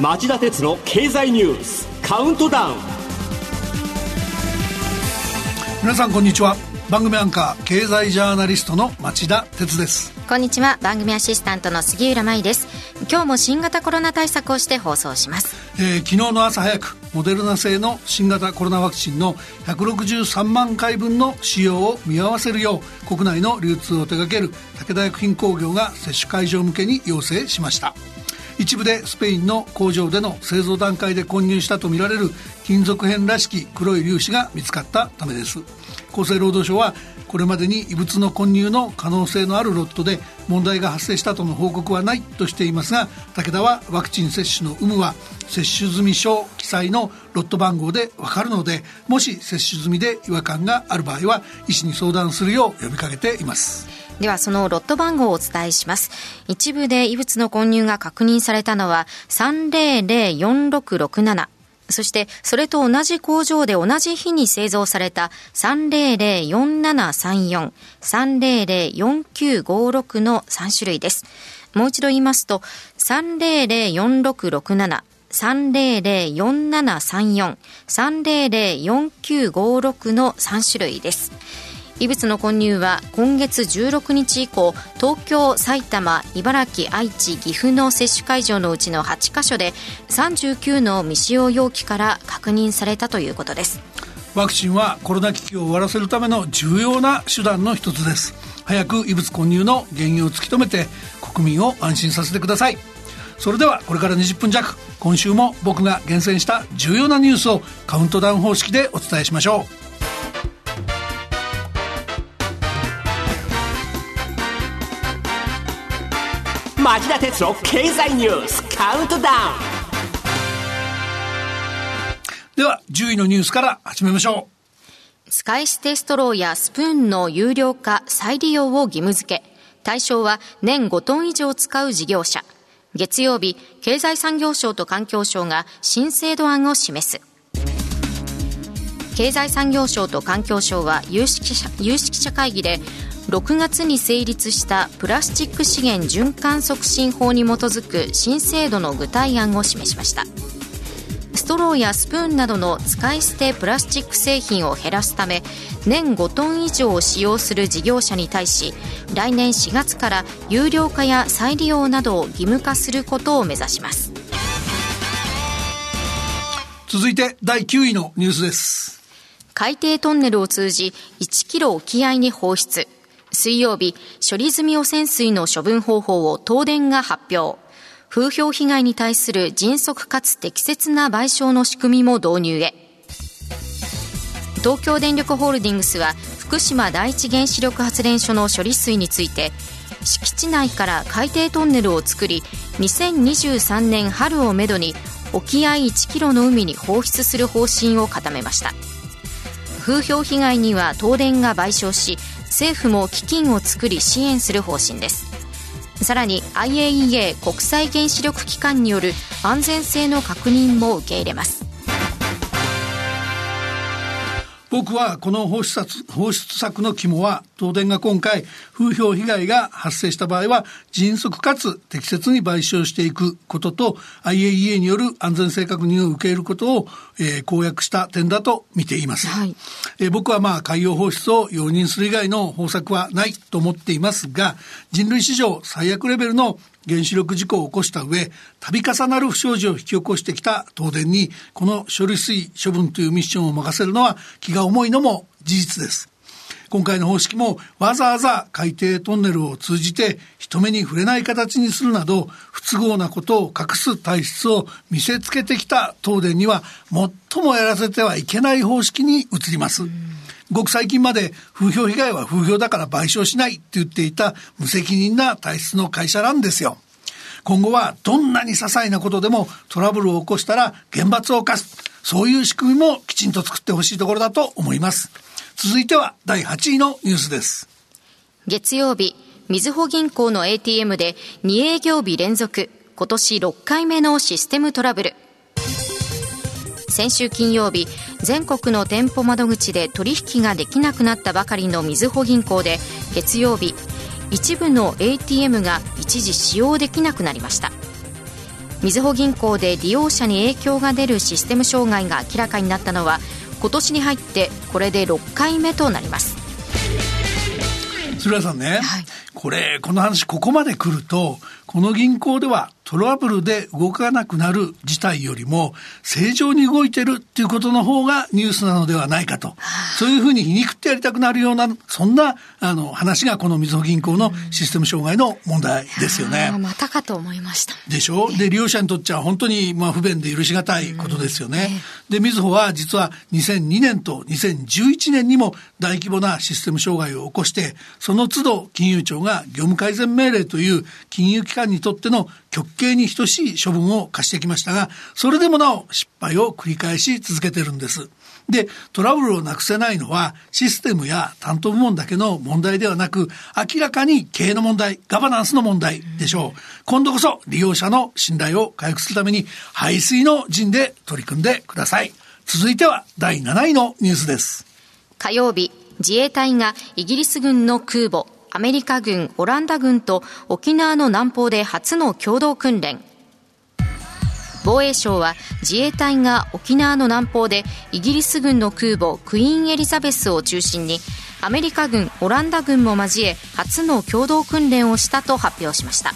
町田鉄の経済ニュースカウントダウン。皆さんこんにちは。番組アンカー経済ジャーナリストの町田鉄です。こんにちは。番組アシスタントの杉浦舞です。今日も新型コロナ対策をして放送します、えー、昨日の朝早くモデルナ製の新型コロナワクチンの163万回分の使用を見合わせるよう国内の流通を手掛ける武田薬品工業が接種会場向けに要請しました。一部でスペインの工場での製造段階で混入したとみられる金属片らしき黒い粒子が見つかったためです。厚生労働省はこれまでに異物の混入の可能性のあるロットで問題が発生したとの報告はないとしていますが武田はワクチン接種の有無は接種済証記載のロット番号で分かるのでもし接種済みで違和感がある場合は医師に相談するよう呼びかけていますではそのロット番号をお伝えします。一部で異物の混入が確認されたのは3004667。そして、それと同じ工場で同じ日に製造された3004734、3004956の3種類です。もう一度言いますと、3004667、3004734、3004956の3種類です。異物の混入は今月16日以降東京、埼玉、茨城、愛知、岐阜の接種会場のうちの8カ所で39の未使用容器から確認されたということです。ワクチンはコロナ危機を終わらせるための重要な手段の一つです。早く異物混入の原因を突き止めて国民を安心させてください。それではこれから20分弱今週も僕が厳選した重要なニュースをカウントダウン方式でお伝えしましょう。町田哲郎経済ニュースカウントダウン。では10位のニュースから始めましょう。使い捨てストローやスプーンの有料化再利用を義務付け。対象は年5トン以上使う事業者。月曜日経済産業省と環境省が新制度案を示す。経済産業省と環境省は有識者有識者会議で6月に成立したプラスチック資源循環促進法に基づく新制度の具体案を示しました。ストローやスプーンなどの使い捨てプラスチック製品を減らすため年5トン以上を使用する事業者に対し来年4月から有料化や再利用などを義務化することを目指します。続いて第9位のニュースです。海底トンネルを通じ1キロ沖合に放出水曜日、処理済み汚染水の処分方法を東電が発表。風評被害に対する迅速かつ適切な賠償の仕組みも導入へ。東京電力ホールディングスは福島第一原子力発電所の処理水について敷地内から海底トンネルを作り2023年春をめどに沖合1キロの海に放出する方針を固めました風評被害には東電が賠償し政府も基金を作り支援する方針です。さらに IAEA 国際原子力機関による安全性の確認も受け入れます。僕はこの放出放出策の肝は、東電が今回、風評被害が発生した場合は、迅速かつ適切に賠償していくことと、IAEA による安全性確認を受け入れることを、えー、公約した点だと見ています。はい、えー、僕はまあ、海洋放出を容認する以外の方策はないと思っていますが、人類史上最悪レベルの原子力事故を起こした上、度重なる不祥事を引き起こしてきた東電に、この処理水処分というミッションを任せるのは気が重いのも事実です。今回の方式もわざわざ海底トンネルを通じて人目に触れない形にするなど不都合なことを隠す体質を見せつけてきた東電には最もやらせてはいけない方式に移ります。ごく最近まで風評被害は風評だから賠償しないって言っていた無責任な体質の会社なんですよ。今後はどんなに些細なことでもトラブルを起こしたら厳罰を犯す。そういう仕組みもきちんと作ってほしいところだと思います。続いては第8位のニュースです。月曜日、みずほ銀行の ATM で2営業日連続、今年6回目のシステムトラブル。先週金曜日全国の店舗窓口で取引ができなくなったばかりのみずほ銀行で月曜日一部の ATM が一時使用できなくなりました。みずほ銀行で利用者に影響が出るシステム障害が明らかになったのは今年に入ってこれで6回目となります。鶴谷さんね、はい、これこの話ここまで来るとこの銀行ではトラブルで動かなくなる事態よりも正常に動いてるっていうことの方がニュースなのではないかと、そういうふうに皮肉ってやりたくなるような、そんなあの話がこのみずほ銀行のシステム障害の問題ですよね。またかと思いました。でしょ？で、利用者にとっちゃ本当にまあ不便で許し難いことですよね。で、みずほは実は2002年と2011年にも大規模なシステム障害を起こして、その都度金融庁が業務改善命令という金融機関にとっての極刑に等しい処分を課してきましたが、それでもなお失敗を繰り返し続けてるんです。で、トラブルをなくせないのはシステムや担当部門だけの問題ではなく、明らかに経営の問題、ガバナンスの問題でしょう。今度こそ利用者の信頼を回復するために排水の陣で取り組んでください。続いては第7位のニュースです。火曜日、自衛隊がイギリス軍の空母アメリカ軍、オランダ軍と沖縄の南方で初の共同訓練。防衛省は自衛隊が沖縄の南方でイギリス軍の空母クイーンエリザベスを中心にアメリカ軍、オランダ軍も交え初の共同訓練をしたと発表しました。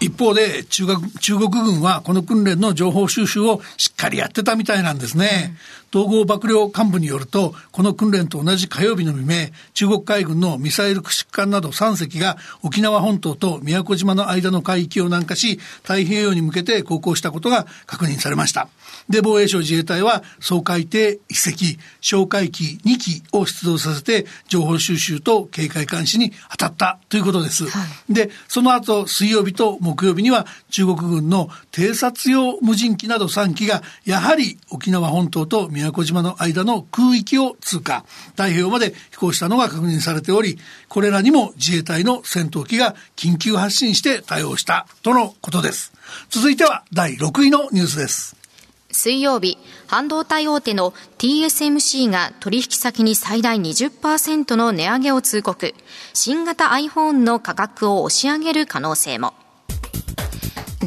一方で中国中国軍はこの訓練の情報収集をしっかりやってたみたいなんですね。統合幕僚幹部によると、この訓練と同じ火曜日の未明、中国海軍のミサイル駆逐艦など3隻が沖縄本島と宮古島の間の海域を南下し、太平洋に向けて航行したことが確認されました。で、防衛省自衛隊は、総海底1隻、小海機2機を出動させて、情報収集と警戒監視に当たったということです。はい、で、その後、水曜日と木曜日には、中国軍の偵察用無人機など3機が、やはり沖縄本島と宮古島の間の空域を通過、太平洋まで飛行したのが確認されており、これらにも自衛隊の戦闘機が緊急発進して対応したとのことです。続いては第6位のニュースです。水曜日、半導体大手の TSMC が取引先に最大20%の値上げを通告。新型 iPhone の価格を押し上げる可能性も。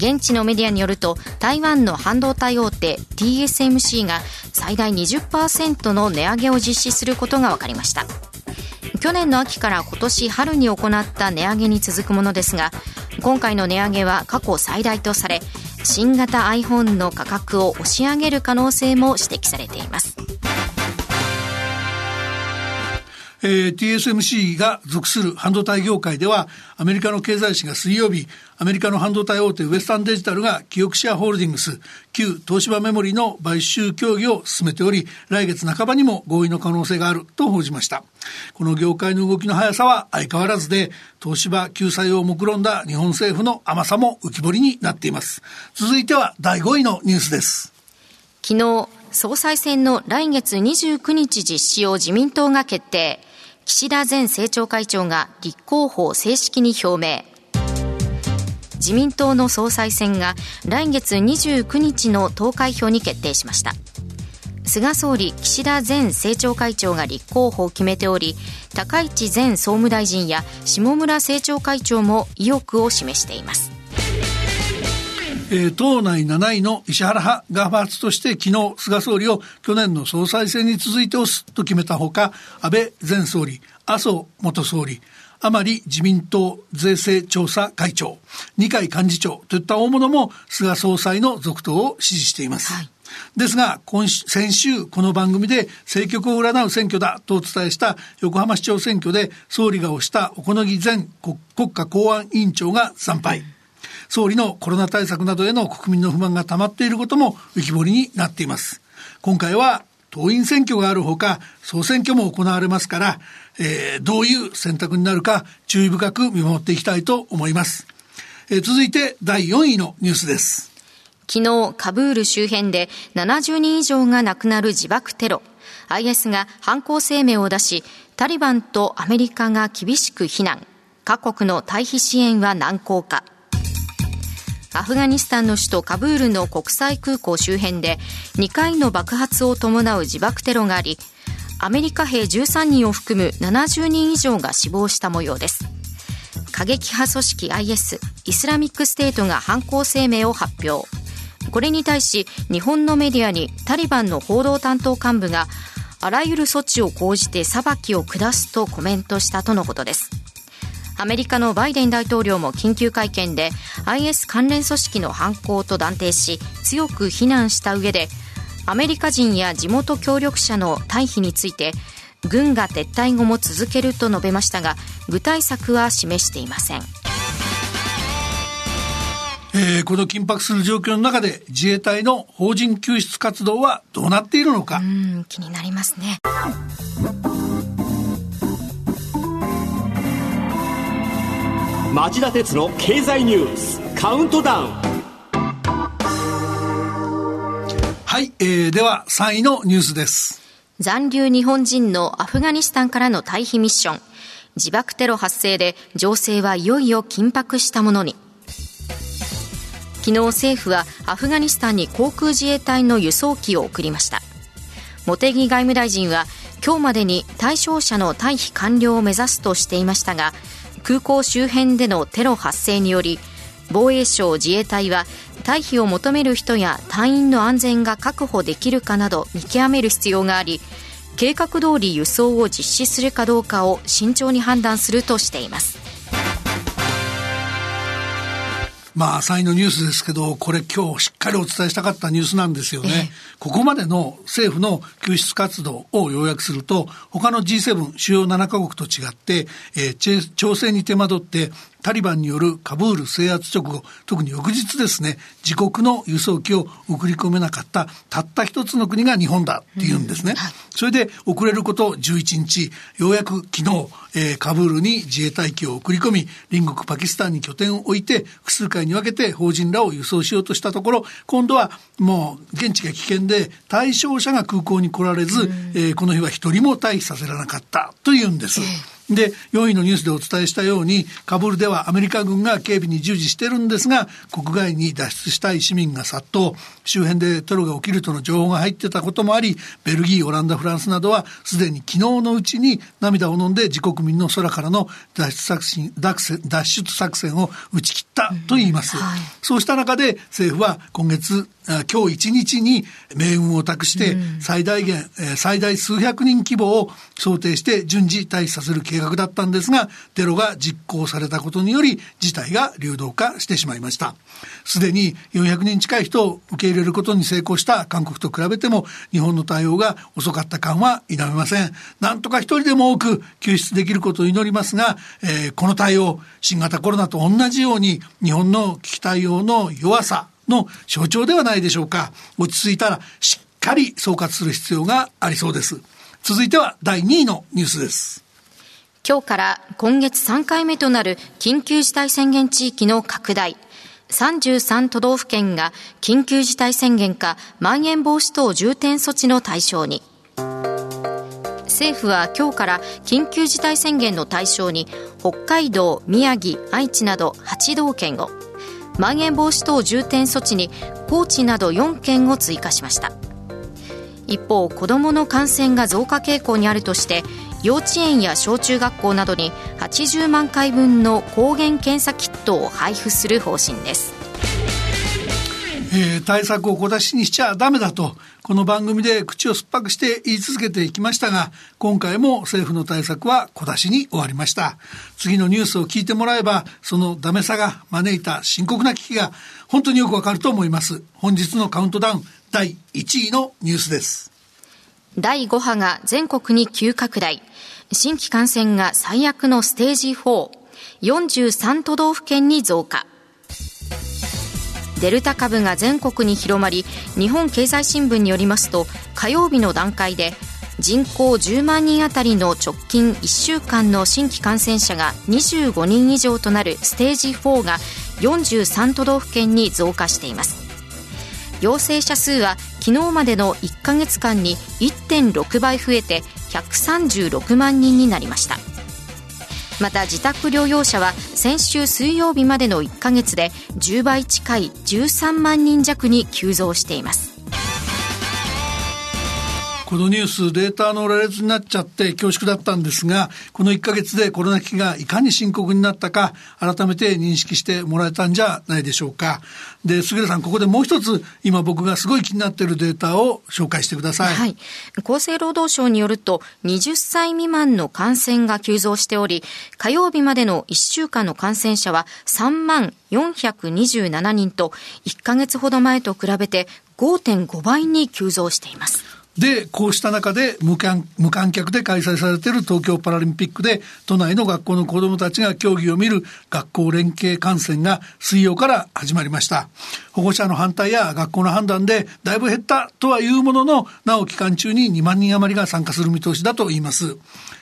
現地のメディアによると、台湾の半導体大手 TSMC が最大20%の値上げを実施することが分かりました。去年の秋から今年春に行った値上げに続くものですが、今回の値上げは過去最大とされ、新型 iPhone の価格を押し上げる可能性も指摘されています。えー、TSMC が属する半導体業界では、アメリカの経済誌が水曜日、アメリカの半導体大手ウエスタンデジタルが記憶シェアホールディングス、旧東芝メモリの買収協議を進めており、来月半ばにも合意の可能性があると報じました。この業界の動きの速さは相変わらずで、東芝救済を目論んだ日本政府の甘さも浮き彫りになっています。続いては第5位のニュースです。昨日、総裁選の来月29日実施を自民党が決定。岸田前政調会長が立候補を正式に表明。自民党の総裁選が来月29日の投開票に決定しました菅総理岸田前政調会長が立候補を決めており高市前総務大臣や下村政調会長も意欲を示していますえー、党内7位の石原派が派閥として昨日菅総理を去年の総裁選に続いて押すと決めたほか安倍前総理麻生元総理甘利自民党税制調査会長、二階幹事長といった大物も菅総裁の続投を支持しています。はいですが、今先週、この番組で政局を占う選挙だとお伝えした横浜市長選挙で総理が推した小此木前国家公安委員長が惨敗。総理のコロナ対策などへの国民の不満が溜まっていることも浮き彫りになっています。今回は党員選挙があるほか、総選挙も行われますから、えー、どういう選択になるか注意深く見守っていきたいと思います。えー、続いて第4位のニュースです。昨日、カブール周辺で70人以上が亡くなる自爆テロ。IS が犯行声明を出し、タリバンとアメリカが厳しく非難。各国の退避支援は難航か。アフガニスタンの首都カブールの国際空港周辺で2回の爆発を伴う自爆テロがありアメリカ兵13人を含む70人以上が死亡した模様です。過激派組織 IS イスラミックステートが犯行声明を発表。これに対し日本のメディアにタリバンの報道担当幹部があらゆる措置を講じて裁きを下すとコメントしたとのことです。アメリカのバイデン大統領も緊急会見で IS 関連組織の犯行と断定し強く非難した上でアメリカ人や地元協力者の退避について軍が撤退後も続けると述べましたが具体策は示していません。えー、この緊迫する状況の中で自衛隊の法人救出活動はどうなっているのかうん気になりますね町田鉄の経済ニュースカウントダウン。はい、えー、では3位のニュースです。残留日本人のアフガニスタンからの退避ミッション。自爆テロ発生で情勢はいよいよ緊迫したものに。昨日政府はアフガニスタンに航空自衛隊の輸送機を送りました。茂木外務大臣は今日までに対象者の退避完了を目指すとしていましたが空港周辺でのテロ発生により防衛省自衛隊は退避を求める人や隊員の安全が確保できるかなど見極める必要があり計画通り輸送を実施するかどうかを慎重に判断するとしています。まあ、3位のニュースですけど、これ今日しっかりお伝えしたかったニュースなんですよね。ここまでの政府の救出活動を要約すると、他の G7 主要7カ国と違って、えー、調整に手間取ってタリバンによるカブール制圧直後、特に翌日ですね、自国の輸送機を送り込めなかったたった一つの国が日本だっていうんですね。うんはい、それで遅れること11日、ようやく昨日、えー、カブールに自衛隊機を送り込み、隣国パキスタンに拠点を置いて、複数回に分けて法人らを輸送しようとしたところ、今度はもう現地が危険で、対象者が空港に来られず、えー、この日は一人も退避させられなかったというんです。で、4位のニュースでお伝えしたように、カブールではアメリカ軍が警備に従事してるんですが、国外に脱出したい市民が殺到、周辺でテロが起きるとの情報が入ってたこともあり、ベルギー、オランダ、フランスなどは、すでに昨日のうちに涙を飲んで自国民の空からの脱出作戦脱出作戦を打ち切ったと言います。うんはい、そうした中で政府は今月今日一日に命運を託して最大限、うん、最大数百人規模を想定して順次退避させる計画だったんですが、テロが実行されたことにより事態が流動化してしまいました。すでに400人近い人を受け入れることに成功した韓国と比べても日本の対応が遅かった感は否めません。なんとか一人でも多く救出できることを祈りますが、えー、この対応、新型コロナと同じように日本の危機対応の弱さ、の象徴ではないでしょうか。落ち着いたらしっかり総括する必要がありそうです。続いては第2位のニュースです。今日から今月3回目となる緊急事態宣言地域の拡大。33都道府県が緊急事態宣言かまん延防止等重点措置の対象に。政府は今日から緊急事態宣言の対象に北海道、宮城、愛知など8道県をまん延防止等重点措置に高知など4県を追加しました一方子どもの感染が増加傾向にあるとして幼稚園や小中学校などに80万回分の抗原検査キットを配布する方針ですえー、対策を小出しにしちゃダメだと、この番組で口を酸っぱくして言い続けていきましたが、今回も政府の対策は小出しに終わりました。次のニュースを聞いてもらえば、そのダメさが招いた深刻な危機が本当によくわかると思います。本日のカウントダウン第1位のニュースです。第5波が全国に急拡大。新規感染が最悪のステージ4。43都道府県に増加。デルタ株が全国に広まり日本経済新聞によりますと火曜日の段階で人口10万人あたりの直近1週間の新規感染者が25人以上となるステージ4が43都道府県に増加しています陽性者数は昨日までの1か月間に1.6倍増えて136万人になりました。また自宅療養者は先週水曜日までの1か月で10倍近い13万人弱に急増しています。このニュースデータの羅列になっちゃって恐縮だったんですが、この1ヶ月でコロナ危機がいかに深刻になったか、改めて認識してもらえたんじゃないでしょうか。で、杉田さん、ここでもう一つ、今僕がすごい気になっているデータを紹介してください。はい。厚生労働省によると、20歳未満の感染が急増しており、火曜日までの1週間の感染者は3万427人と、1ヶ月ほど前と比べて5.5倍に急増しています。で、こうした中で無観無観客で開催されている東京パラリンピックで、都内の学校の子供たちが競技を見る学校連携観戦が水曜から始まりました。保護者の反対や学校の判断でだいぶ減ったとはいうものの、なお期間中に2万人余りが参加する見通しだと言います。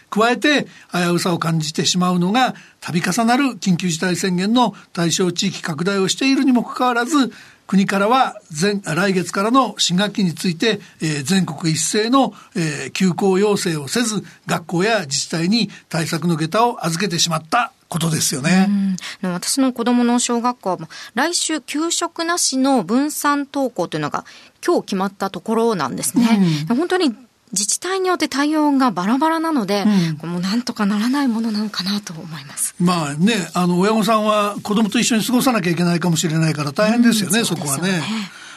加えて危うさを感じてしまうのが度重なる緊急事態宣言の対象地域拡大をしているにもかかわらず国からは前来月からの新学期について、えー、全国一斉の、えー、休校要請をせず学校や自治体に対策の下駄を預けてしまったことですよね。私の子供の小学校は来週給食なしの分散登校というのが今日決まったところなんですね。うん、本当に自治体によって対応がバラバラなので、うん、もうなんとかならないものなのかなと思います。まあね、あの、親御さんは子供と一緒に過ごさなきゃいけないかもしれないから大変ですよね、うん、そこはね。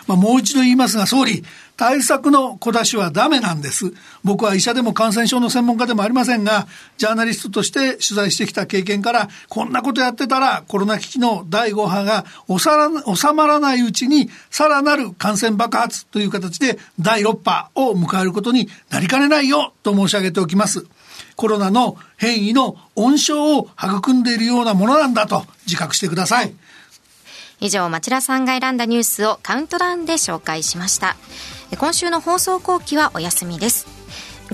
まあ、もう一度言いますが、総理、対策の小出しはダメなんです。僕は医者でも感染症の専門家でもありませんが、ジャーナリストとして取材してきた経験から、こんなことやってたらコロナ危機の第5波が収まらないうちに、さらなる感染爆発という形で第6波を迎えることになりかねないよと申し上げておきます。コロナの変異の温床を育んでいるようなものなんだと自覚してください。以上、町田さんが選んだニュースをカウントダウンで紹介しました。今週の放送後期はお休みです。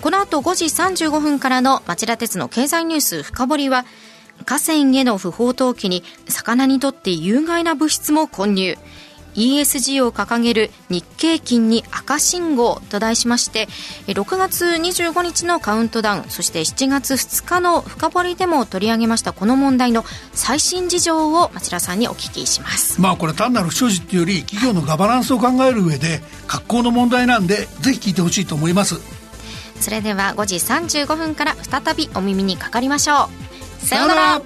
この後5時35分からの町田鉄の経済ニュース深掘りは、河川への不法投棄に魚にとって有害な物質も混入。ESG を掲げる日経金に赤信号と題しまして6月25日のカウントダウンそして7月2日の深掘りでも取り上げましたこの問題の最新事情を町田さんにお聞きします。まあこれ単なる不祥事っていうより企業のガバナンスを考える上で格好の問題なんでぜひ聞いてほしいと思います。それでは5時35分から再びお耳にかかりましょう。さようなら